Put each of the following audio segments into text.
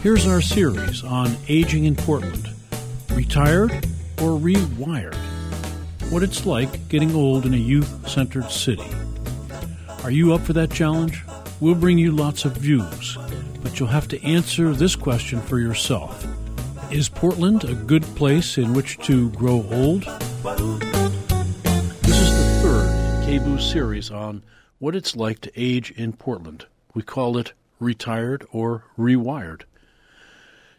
Here's our series on aging in Portland Retired or Rewired? What it's like getting old in a youth centered city. Are you up for that challenge? We'll bring you lots of views, but you'll have to answer this question for yourself Is Portland a good place in which to grow old? This is the third KBOO series on what it's like to age in Portland. We call it Retired or Rewired.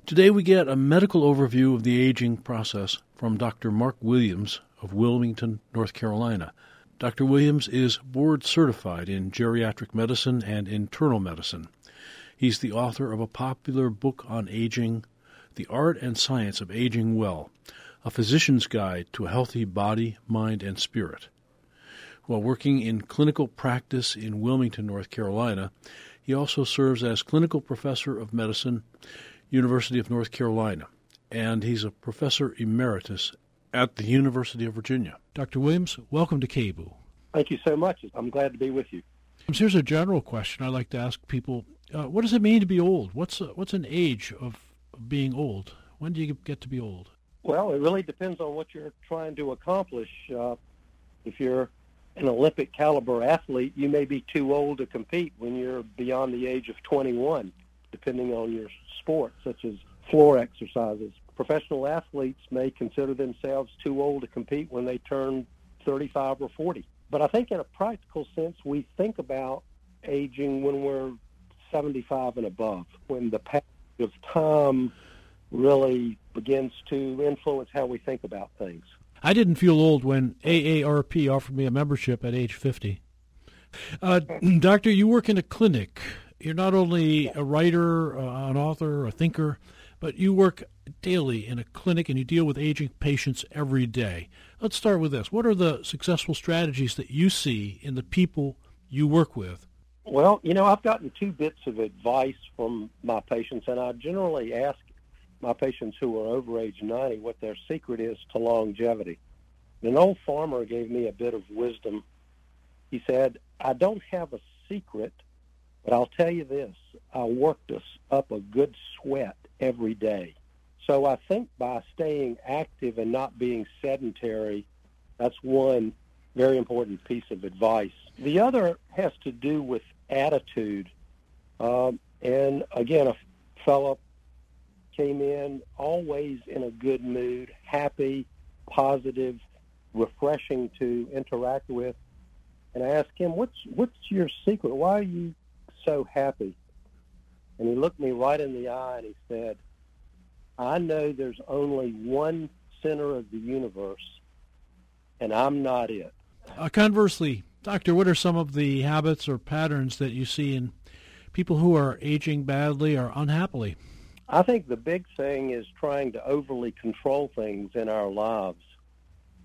Today we get a medical overview of the aging process from Dr. Mark Williams of Wilmington, North Carolina. Dr. Williams is board certified in geriatric medicine and internal medicine. He's the author of a popular book on aging, The Art and Science of Aging Well, a physician's guide to a healthy body, mind, and spirit. While working in clinical practice in Wilmington, North Carolina, he also serves as clinical professor of medicine University of North Carolina, and he's a professor emeritus at the University of Virginia. Dr. Williams, welcome to KBOO. Thank you so much. I'm glad to be with you. Here's a general question I like to ask people: uh, What does it mean to be old? What's a, what's an age of being old? When do you get to be old? Well, it really depends on what you're trying to accomplish. Uh, if you're an Olympic caliber athlete, you may be too old to compete when you're beyond the age of 21, depending on your sport, such as floor exercises. Professional athletes may consider themselves too old to compete when they turn 35 or 40. But I think in a practical sense, we think about aging when we're 75 and above, when the passage of time really begins to influence how we think about things. I didn't feel old when AARP offered me a membership at age 50. Uh, doctor, you work in a clinic you're not only a writer, uh, an author, a thinker, but you work daily in a clinic and you deal with aging patients every day. Let's start with this. What are the successful strategies that you see in the people you work with? Well, you know, I've gotten two bits of advice from my patients, and I generally ask my patients who are over age 90 what their secret is to longevity. An old farmer gave me a bit of wisdom. He said, I don't have a secret, but I'll tell you this, I worked us up a good sweat every day. So I think by staying active and not being sedentary, that's one very important piece of advice. The other has to do with attitude. Um, and again, a fellow came in always in a good mood, happy, positive, refreshing to interact with. And I asked him, "What's what's your secret? Why are you so happy. And he looked me right in the eye and he said, I know there's only one center of the universe, and I'm not it. Uh, conversely, Doctor, what are some of the habits or patterns that you see in people who are aging badly or unhappily? I think the big thing is trying to overly control things in our lives.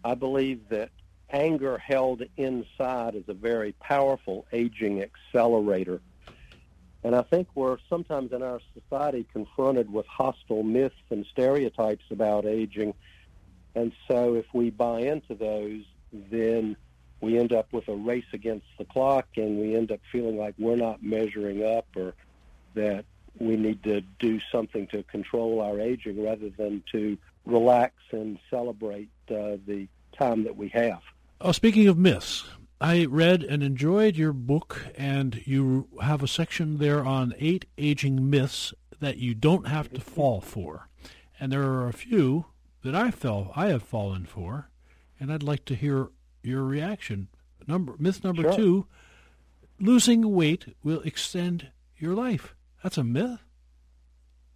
I believe that anger held inside is a very powerful aging accelerator. And I think we're sometimes in our society confronted with hostile myths and stereotypes about aging. And so if we buy into those, then we end up with a race against the clock and we end up feeling like we're not measuring up or that we need to do something to control our aging rather than to relax and celebrate uh, the time that we have. Oh, speaking of myths, I read and enjoyed your book, and you have a section there on eight aging myths that you don't have to fall for. And there are a few that I fell I have fallen for, and I'd like to hear your reaction. Number myth number sure. two: losing weight will extend your life. That's a myth.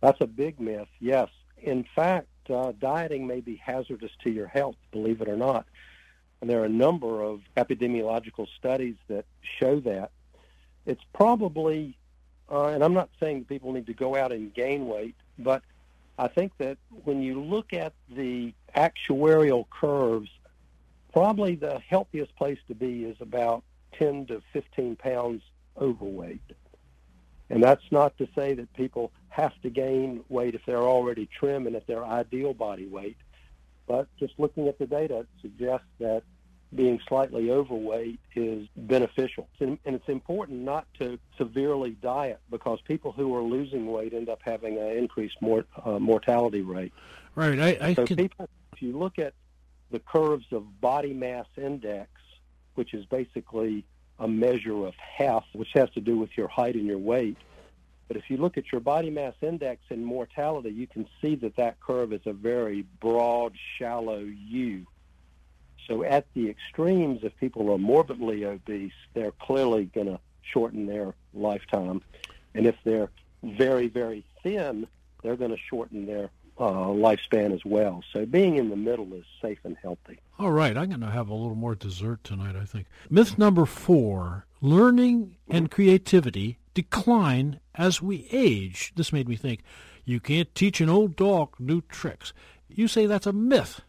That's a big myth. Yes. In fact, uh, dieting may be hazardous to your health. Believe it or not. And there are a number of epidemiological studies that show that. It's probably, uh, and I'm not saying people need to go out and gain weight, but I think that when you look at the actuarial curves, probably the healthiest place to be is about 10 to 15 pounds overweight. And that's not to say that people have to gain weight if they're already trim and at their ideal body weight. But just looking at the data, it suggests that being slightly overweight is beneficial. And, it's important not to severely diet because people who are losing weight end up having an increased mort, uh, mortality rate. Right. I, I so people, if you look at the curves of body mass index, which is basically a measure of health, which has to do with your height and your weight. But if you look at your body mass index and mortality, you can see that that curve is a very broad, shallow U. So at the extremes, if people are morbidly obese, they're clearly going to shorten their lifetime. And if they're very, very thin, they're going to shorten their uh, lifespan as well. So being in the middle is safe and healthy. All right, I'm going to have a little more dessert tonight, I think. Myth number four learning and creativity decline as we age. This made me think you can't teach an old dog new tricks. You say that's a myth.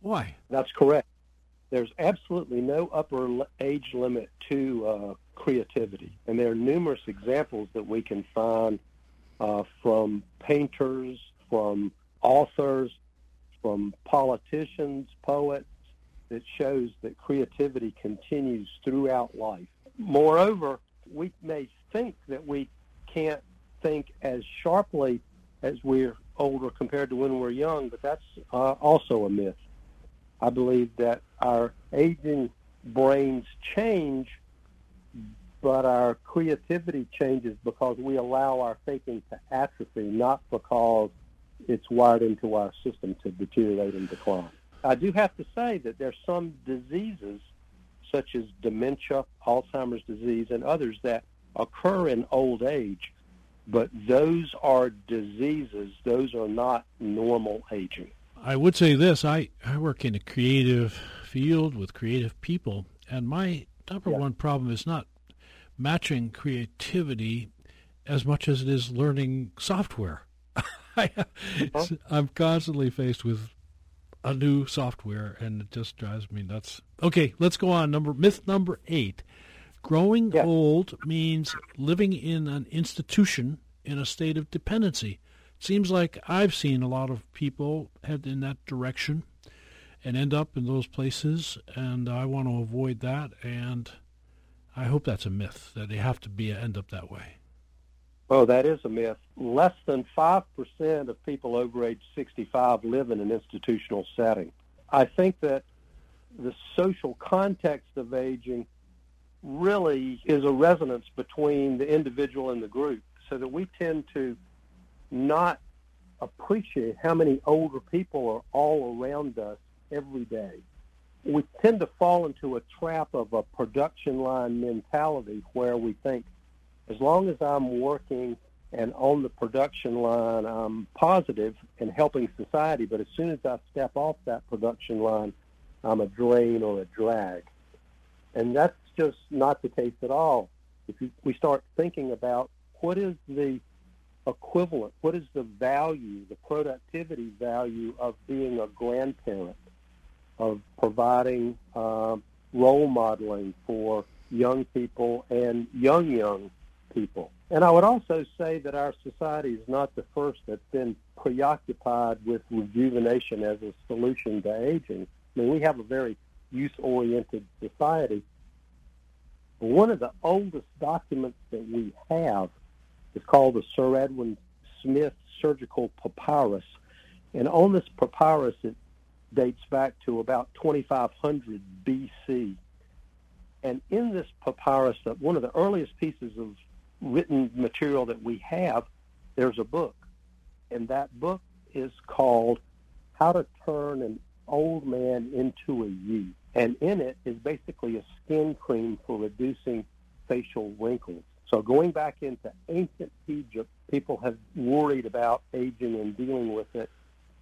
Why? That's correct. There's absolutely no upper age limit to uh, creativity. And there are numerous examples that we can find uh, from painters, from authors, from politicians, poets, that shows that creativity continues throughout life. Moreover, we may think that we can't think as sharply as we're older compared to when we're young, but that's uh, also a myth. I believe that our aging brains change, but our creativity changes because we allow our thinking to atrophy, not because it's wired into our system to deteriorate and decline. I do have to say that there's some diseases, such as dementia, Alzheimer's disease, and others that occur in old age, but those are diseases. Those are not normal aging. I would say this: I, I work in a creative field with creative people, and my number yeah. one problem is not matching creativity as much as it is learning software. I, uh-huh. am constantly faced with a new software, and it just drives me nuts. Okay, let's go on. Number myth number eight: growing yeah. old means living in an institution in a state of dependency. It Seems like I've seen a lot of people head in that direction and end up in those places, and I want to avoid that. And I hope that's a myth that they have to be end up that way. Oh, that is a myth. Less than 5% of people over age 65 live in an institutional setting. I think that the social context of aging really is a resonance between the individual and the group so that we tend to not appreciate how many older people are all around us every day. We tend to fall into a trap of a production line mentality where we think as long as I'm working and on the production line, I'm positive and helping society. But as soon as I step off that production line, I'm a drain or a drag. And that's just not the case at all. If we start thinking about what is the equivalent, what is the value, the productivity value of being a grandparent, of providing uh, role modeling for young people and young, young people. And I would also say that our society is not the first that's been preoccupied with rejuvenation as a solution to aging. I mean, we have a very youth-oriented society. One of the oldest documents that we have is called the Sir Edwin Smith Surgical Papyrus. And on this papyrus, it dates back to about 2500 BC. And in this papyrus, one of the earliest pieces of written material that we have, there's a book. And that book is called How to Turn an Old Man into a Youth. And in it is basically a skin cream for reducing facial wrinkles. So going back into ancient Egypt, people have worried about aging and dealing with it.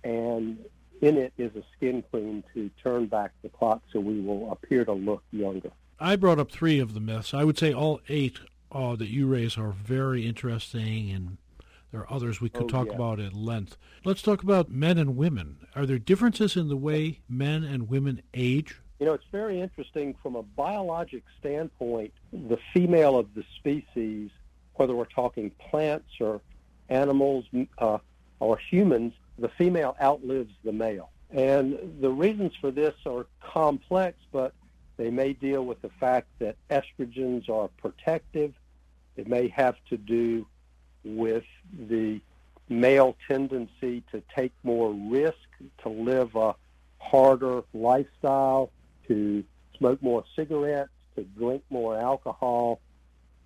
And in it is a skin cream to turn back the clock so we will appear to look younger. I brought up three of the myths. I would say all eight uh, that you raise are very interesting, and there are others we could oh, talk yeah. about at length. Let's talk about men and women. Are there differences in the way men and women age? You know, it's very interesting from a biologic standpoint. The female of the species, whether we're talking plants or animals uh, or humans, the female outlives the male. And the reasons for this are complex, but They may deal with the fact that estrogens are protective. It may have to do with the male tendency to take more risk, to live a harder lifestyle, to smoke more cigarettes, to drink more alcohol,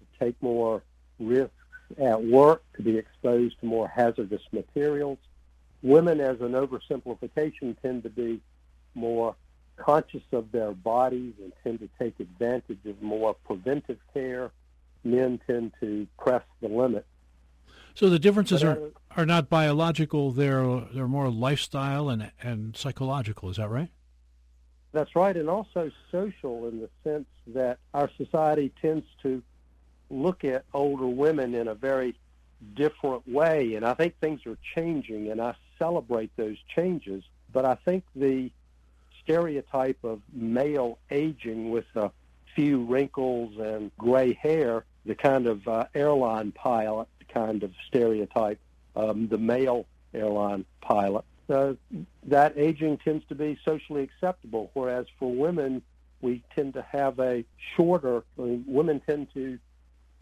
to take more risks at work, to be exposed to more hazardous materials. Women, as an oversimplification, tend to be more conscious of their bodies and tend to take advantage of more preventive care. Men tend to press the limit. So the differences are, are not biological; they're they're more lifestyle and and psychological. Is that right? That's right, and also social in the sense that our society tends to look at older women in a very different way, and I think things are changing, and I celebrate those changes. But I think the stereotype of male aging with a few wrinkles and gray hair, the kind of uh, airline pilot kind of stereotype, um, the male airline pilot. Uh, that aging tends to be socially acceptable, whereas for women, we tend to have a shorter, I mean, women tend to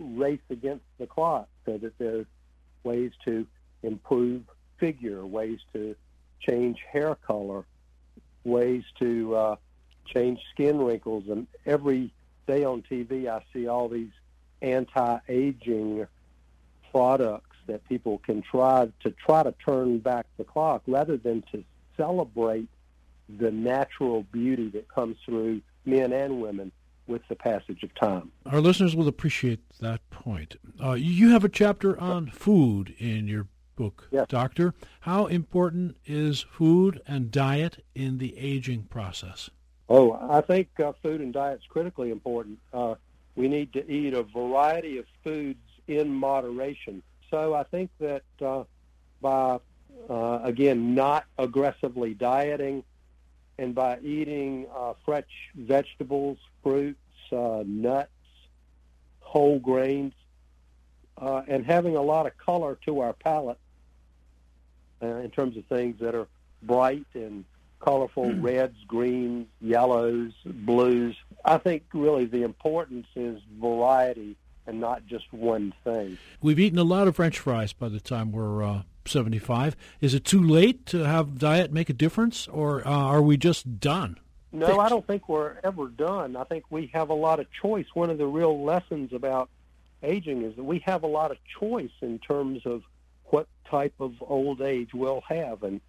race against the clock so that there's ways to improve figure, ways to change hair color, ways to uh, change skin wrinkles. And every day on TV, I see all these anti-aging products that people can try to try to turn back the clock rather than to celebrate the natural beauty that comes through men and women with the passage of time. Our listeners will appreciate that point. Uh, you have a chapter on food in your book, yes. Doctor. How important is food and diet in the aging process? Oh, I think uh, food and diet is critically important. Uh, we need to eat a variety of foods in moderation. So I think that uh, by, uh, again, not aggressively dieting and by eating uh, fresh vegetables, fruits, uh, nuts, whole grains, uh, and having a lot of color to our palate uh, in terms of things that are bright and colorful mm. reds, greens, yellows, blues. I think really the importance is variety and not just one thing. We've eaten a lot of French fries by the time we're uh, 75. Is it too late to have diet make a difference, or uh, are we just done? No, Fixed? I don't think we're ever done. I think we have a lot of choice. One of the real lessons about aging is that we have a lot of choice in terms of what type of old age we'll have. And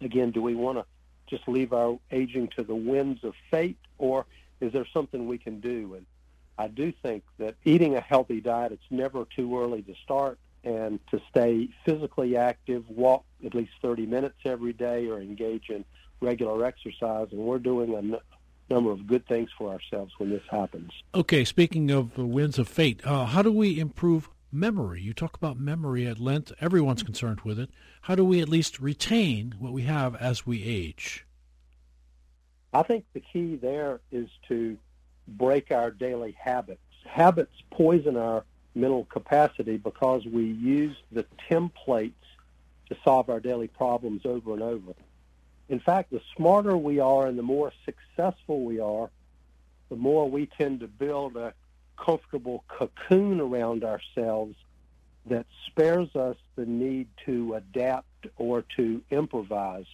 again, do we want to just leave our aging to the winds of fate, or is there something we can do? And I do think that eating a healthy diet, it's never too early to start and to stay physically active, walk at least 30 minutes every day or engage in regular exercise. And we're doing a n- number of good things for ourselves when this happens. Okay, speaking of the winds of fate, uh, how do we improve memory? You talk about memory at length. Everyone's concerned with it. How do we at least retain what we have as we age? I think the key there is to break our daily habits. Habits poison our mental capacity because we use the templates to solve our daily problems over and over. In fact, the smarter we are and the more successful we are, the more we tend to build a comfortable cocoon around ourselves that spares us the need to adapt or to improvise.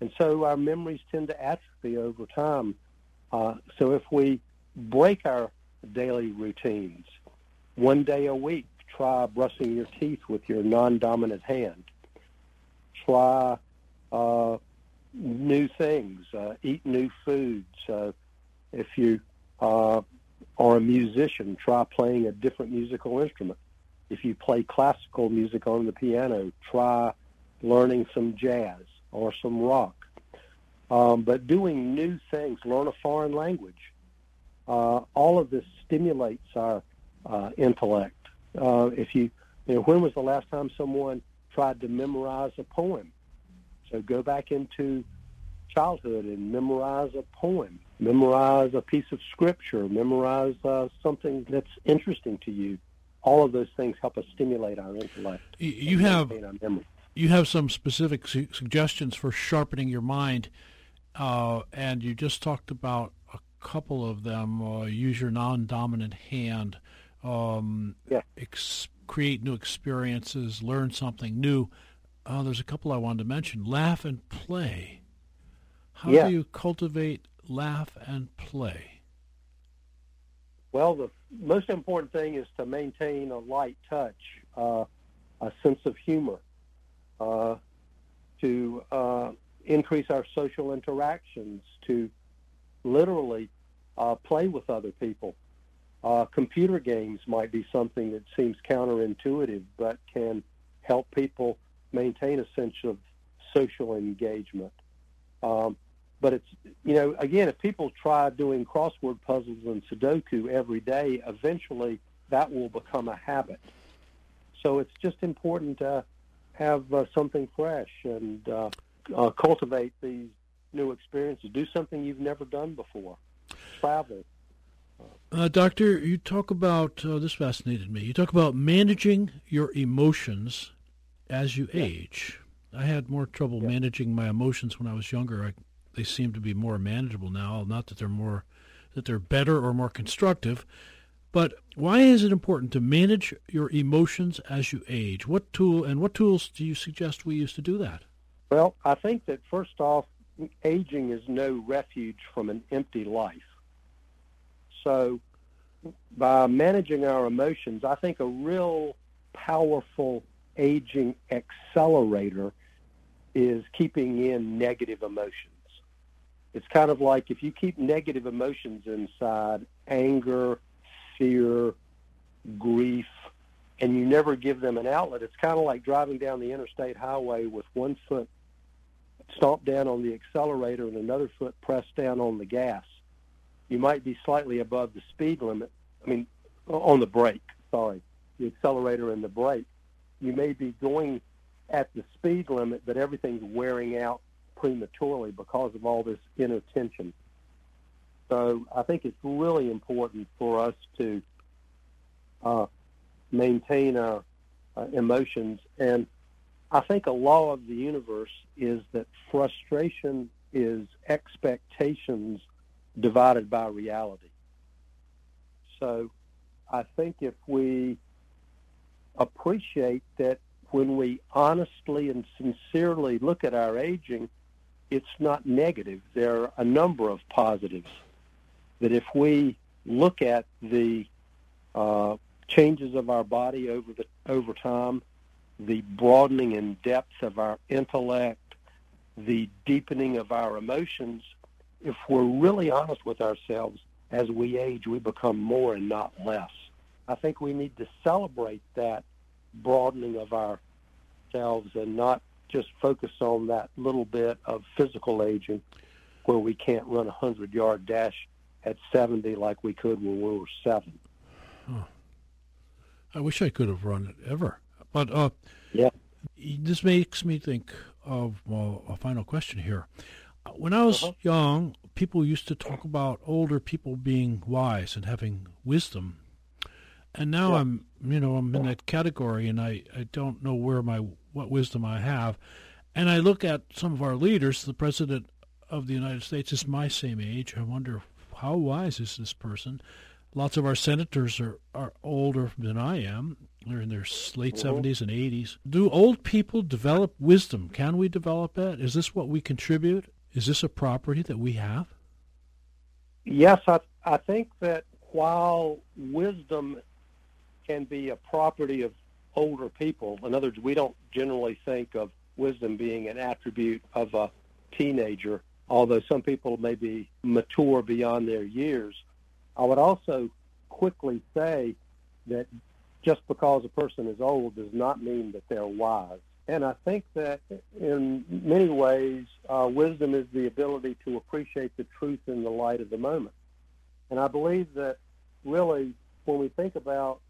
And so our memories tend to atrophy over time. Uh, so if we break our daily routines, one day a week, try brushing your teeth with your non-dominant hand. Try uh, new things. Uh, eat new foods. Uh, if you uh, are a musician, try playing a different musical instrument. If you play classical music on the piano, try learning some jazz or some rock. Um, but doing new things, learn a foreign language. Uh, all of this stimulates our uh, intellect. Uh, if you, you know, when was the last time someone tried to memorize a poem? So go back into childhood and memorize a poem, memorize a piece of scripture, memorize uh, something that's interesting to you. All of those things help us stimulate our intellect. You have you have some specific su- suggestions for sharpening your mind, uh, and you just talked about a couple of them. Uh, use your non-dominant hand. Um, yeah. Ex- create new experiences. Learn something new. Uh, there's a couple I wanted to mention. Laugh and play. How yeah. do you cultivate laugh and play? Well, the most important thing is to maintain a light touch, uh, a sense of humor, uh, to uh, increase our social interactions, to literally uh, play with other people. Uh, computer games might be something that seems counterintuitive, but can help people maintain a sense of social engagement. Um, but it's, you know, again, if people try doing crossword puzzles and Sudoku every day, eventually that will become a habit. So it's just important to have uh, something fresh and uh, cultivate these new experiences. Do something you've never done before. Travel. Uh, doctor, you talk about uh, this fascinated me. You talk about managing your emotions as you age. I had more trouble yeah. managing my emotions when I was younger. I, they seem to be more manageable now. Not that they're more, that they're better or more constructive, but why is it important to manage your emotions as you age? What tool and what tools do you suggest we use to do that? Well, I think that first off, aging is no refuge from an empty life. So, by managing our emotions, I think a real powerful aging accelerator is keeping in negative emotions. It's kind of like if you keep negative emotions inside, anger, fear, grief, and you never give them an outlet, it's kind of like driving down the interstate highway with one foot stomped down on the accelerator and another foot pressed down on the gas. You might be slightly above the speed limit. I mean, on the brake, sorry, the accelerator and the brake. You may be going at the speed limit, but everything's wearing out prematurely because of all this inner tension. So I think it's really important for us to uh, maintain our uh, emotions. And I think a law of the universe is that frustration is expectations divided by reality. So I think if we appreciate that when we honestly and sincerely look at our aging, it's not negative. There are a number of positives. That if we look at the uh, changes of our body over the over time, the broadening and depth of our intellect, the deepening of our emotions, if we're really honest with ourselves, as we age, we become more and not less. I think we need to celebrate that broadening of ourselves and not just focus on that little bit of physical aging where we can't run a 100-yard dash at 70 like we could when we were seven. Huh. I wish I could have run it ever. But uh, yeah, this makes me think of well, a final question here. When I was uh-huh. young, people used to talk about older people being wise and having wisdom. And now yeah. I'm, you know, I'm in that category, and I, I don't know where my what wisdom I have. And I look at some of our leaders. The president of the United States is my same age. I wonder how wise is this person. Lots of our senators are, are older than I am. They're in their late mm-hmm. 70s and 80s. Do old people develop wisdom? Can we develop that? Is this what we contribute? Is this a property that we have? Yes, I, I think that while wisdom can be a property of older people, in other words, we don't generally think of wisdom being an attribute of a teenager, although some people may be mature beyond their years. I would also quickly say that just because a person is old does not mean that they're wise. And I think that in many ways, uh, wisdom is the ability to appreciate the truth in the light of the moment. And I believe that really, when we think about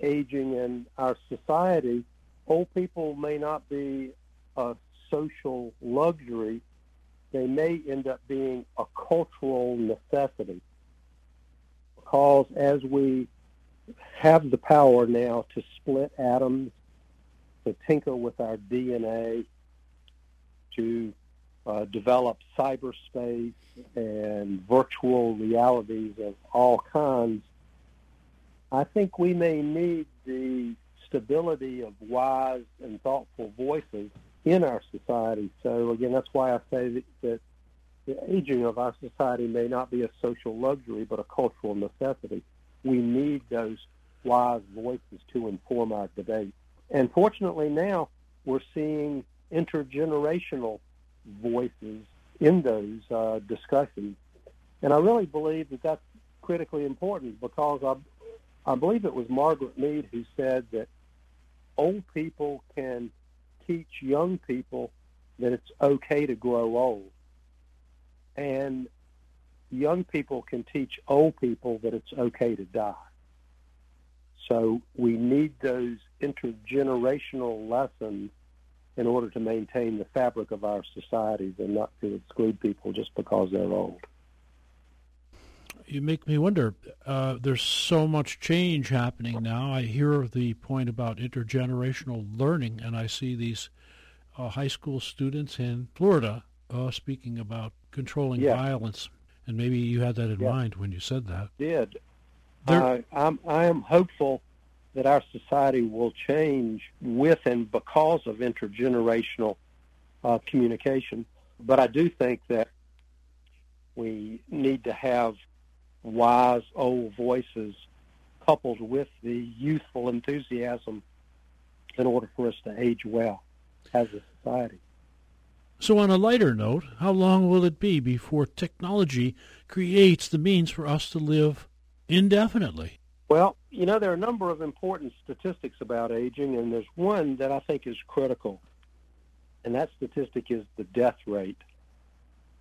aging in our society, old people may not be a social luxury. They may end up being a cultural necessity. Because as we have the power now to split atoms to tinker with our DNA, to uh, develop cyberspace and virtual realities of all kinds, I think we may need the stability of wise and thoughtful voices in our society. So again, that's why I say that, that the aging of our society may not be a social luxury, but a cultural necessity. We need those wise voices to inform our debate. And fortunately now we're seeing intergenerational voices in those uh, discussions. And I really believe that that's critically important because I, I believe it was Margaret Mead who said that old people can teach young people that it's okay to grow old. And young people can teach old people that it's okay to die. So we need those intergenerational lessons in order to maintain the fabric of our societies and not to exclude people just because they're old. You make me wonder. Uh, there's so much change happening now. I hear the point about intergenerational learning, and I see these uh, high school students in Florida uh, speaking about controlling yeah. violence. And maybe you had that in yeah. mind when you said that. Did. Uh, I'm, I am hopeful that our society will change with and because of intergenerational uh, communication. But I do think that we need to have wise old voices coupled with the youthful enthusiasm in order for us to age well as a society. So, on a lighter note, how long will it be before technology creates the means for us to live indefinitely? Well, you know, there are a number of important statistics about aging, and there's one that I think is critical, and that statistic is the death rate.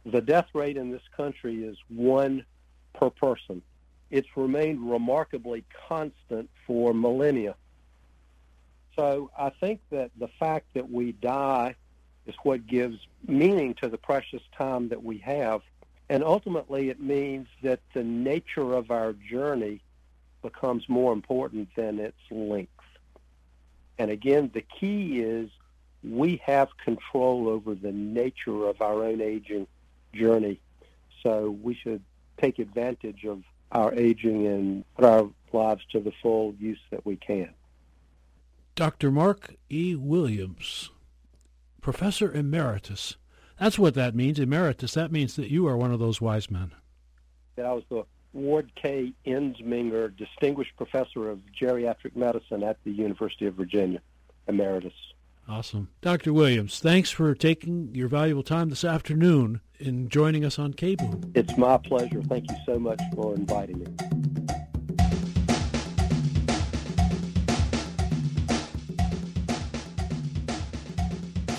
The death rate in this country is one per person. It's remained remarkably constant for millennia. So I think that the fact that we die is what gives meaning to the precious time that we have. And ultimately, it means that the nature of our journey becomes more important than its length. And again, the key is we have control over the nature of our own aging journey. So we should take advantage of our aging and put our lives to the full use that we can. Dr. Mark E. Williams, Professor Emeritus. That's what that means, emeritus. That means that you are one of those wise men. That I was the Ward K. Ensminger Distinguished Professor of Geriatric Medicine at the University of Virginia, emeritus. Awesome. Dr. Williams, thanks for taking your valuable time this afternoon in joining us on KBOO. It's my pleasure. Thank you so much for inviting me.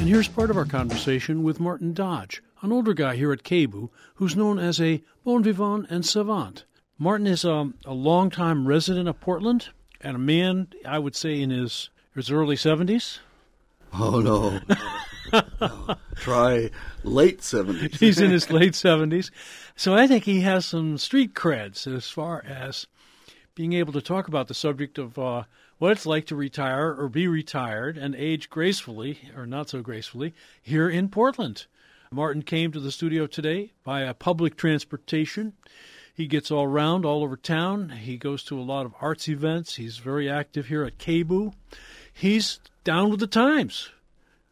And here's part of our conversation with Martin Dodge, an older guy here at KBOO who's known as a bon vivant and savant. Martin is um, a longtime resident of Portland and a man, I would say, in his, his early 70s. Oh, no. no. Try late 70s. He's in his late 70s. So I think he has some street creds as far as being able to talk about the subject of uh, what it's like to retire or be retired and age gracefully, or not so gracefully, here in Portland. Martin came to the studio today via public transportation. He gets all around all over town. He goes to a lot of arts events. He's very active here at KBOO. He's down with the times.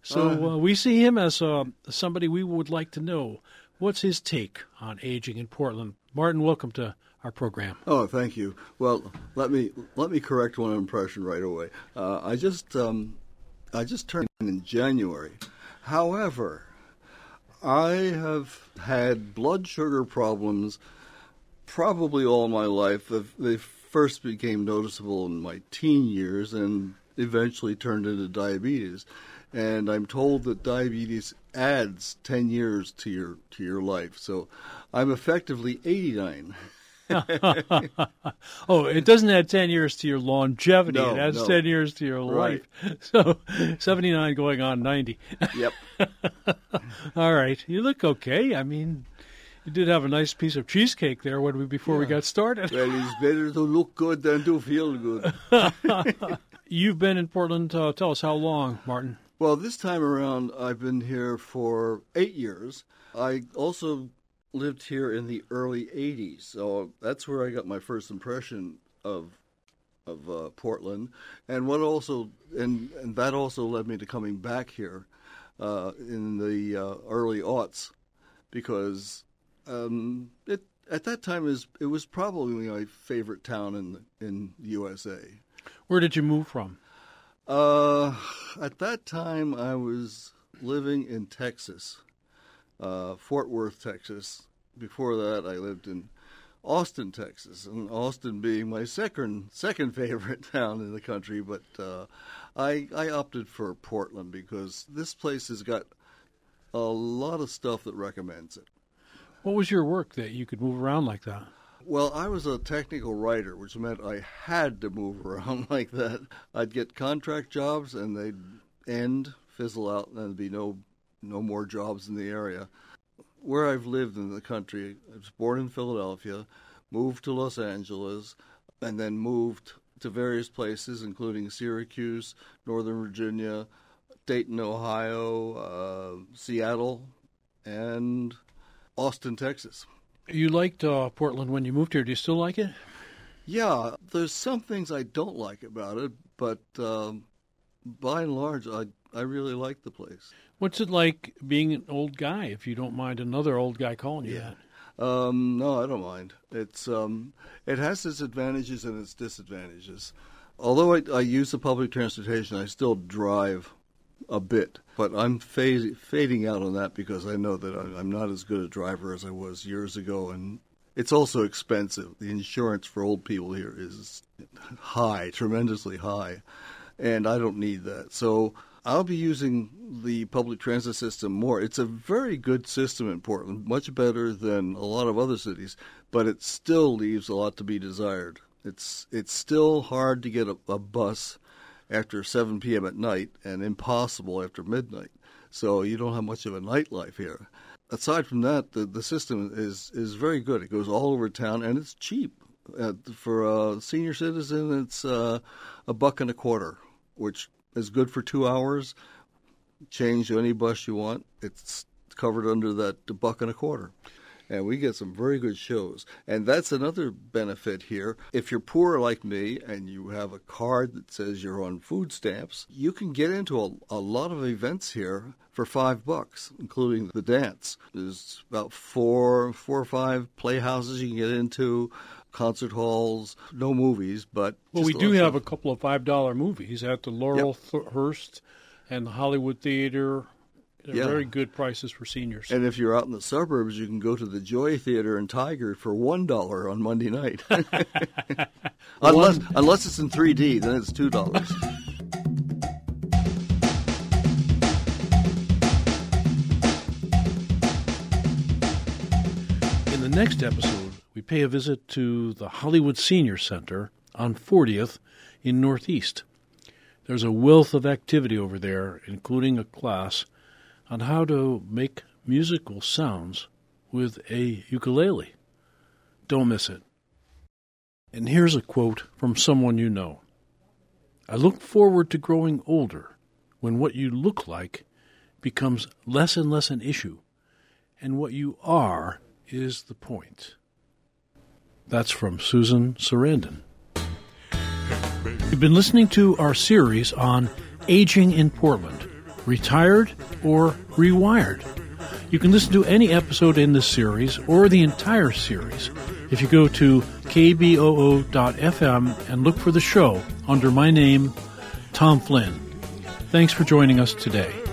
So uh, we see him as uh, somebody we would like to know. What's his take on aging in Portland? Martin, welcome to our program. Oh, thank you. Well, let me let me correct one impression right away. Uh, I just um, I just turned in January. However, I have had blood sugar problems probably all my life. They first became noticeable in my teen years and eventually turned into diabetes. And I'm told that diabetes adds 10 years to your to your life. So I'm effectively 89. oh, it doesn't add 10 years to your longevity. No, it adds no. 10 years to your Right. life. So 79 going on 90. Yep. All right. You look okay. I mean, you did have a nice piece of cheesecake there when we before we got started. well, it's better to look good than to feel good. You've been in Portland. Uh, tell us how long, Martin? Well, this time around, I've been here for eight years. I also lived here in the early 80s, so that's where I got my first impression of of uh, Portland, and what also and and that also led me to coming back here uh, in the uh, early aughts because um, it at that time is it was probably my favorite town in in the USA. Where did you move from? Uh, at that time, I was living in Texas, uh, Fort Worth, Texas. Before that, I lived in Austin, Texas, and Austin being my second second favorite town in the country. But uh, I I opted for Portland because this place has got a lot of stuff that recommends it. What was your work that you could move around like that? Well, I was a technical writer, which meant I had to move around like that. I'd get contract jobs, and they'd end, fizzle out, and there'd be no no more jobs in the area. Where I've lived in the country, I was born in Philadelphia, moved to Los Angeles, and then moved to various places, including Syracuse, Northern Virginia, Dayton, Ohio, uh, Seattle, and Austin, Texas. You liked uh, Portland when you moved here. Do you still like it? Yeah, there's some things I don't like about it, but um, by and large, I I really like the place. What's it like being an old guy? If you don't mind another old guy calling you Yeah. that. Um, no, I don't mind. It's um, it has its advantages and its disadvantages. Although I, I use the public transportation, I still drive a bit, but I'm fading out on that because I know that I'm not as good a driver as I was years ago, and it's also expensive. The insurance for old people here is high, tremendously high, and I don't need that. So I'll be using the public transit system more. It's a very good system in Portland, much better than a lot of other cities, but it still leaves a lot to be desired. It's it's still hard to get a, a bus after 7 p.m. at night and impossible after midnight. So you don't have much of a nightlife here. Aside from that, the, the system is, is very good. It goes all over town and it's cheap. For a senior citizen, it's uh, a buck and a quarter, which is good for two hours. Change to any bus you want. It's covered under that buck and a quarter and we get some very good shows. And that's another benefit here. If you're poor like me and you have a card that says you're on food stamps, you can get into a, a lot of events here for five bucks, including the dance. There's about four, four or five playhouses you can get into. Concert halls, no movies, but Well, we do have a couple of five dollar movies at the Laurel Hearst and the Hollywood Theater. They're Yeah. very good prices for seniors. And if you're out in the suburbs, you can go to the Joy Theater in Tigard for one dollar on Monday night. unless unless it's in 3D, then it's two dollars. In the next episode, we pay a visit to the Hollywood Senior Center on 40th in Northeast. There's a wealth of activity over there, including a class on how to make musical sounds with a ukulele. Don't miss it. And here's a quote from someone you know I look forward to growing older when what you look like becomes less and less an issue, and what you are is the point. That's from Susan Sarandon. You've been listening to our series on aging in Portland, retired or rewired. You can listen to any episode in this series or the entire series if you go to kboo.fm and look for the show under my name, Tom Flynn. Thanks for joining us today.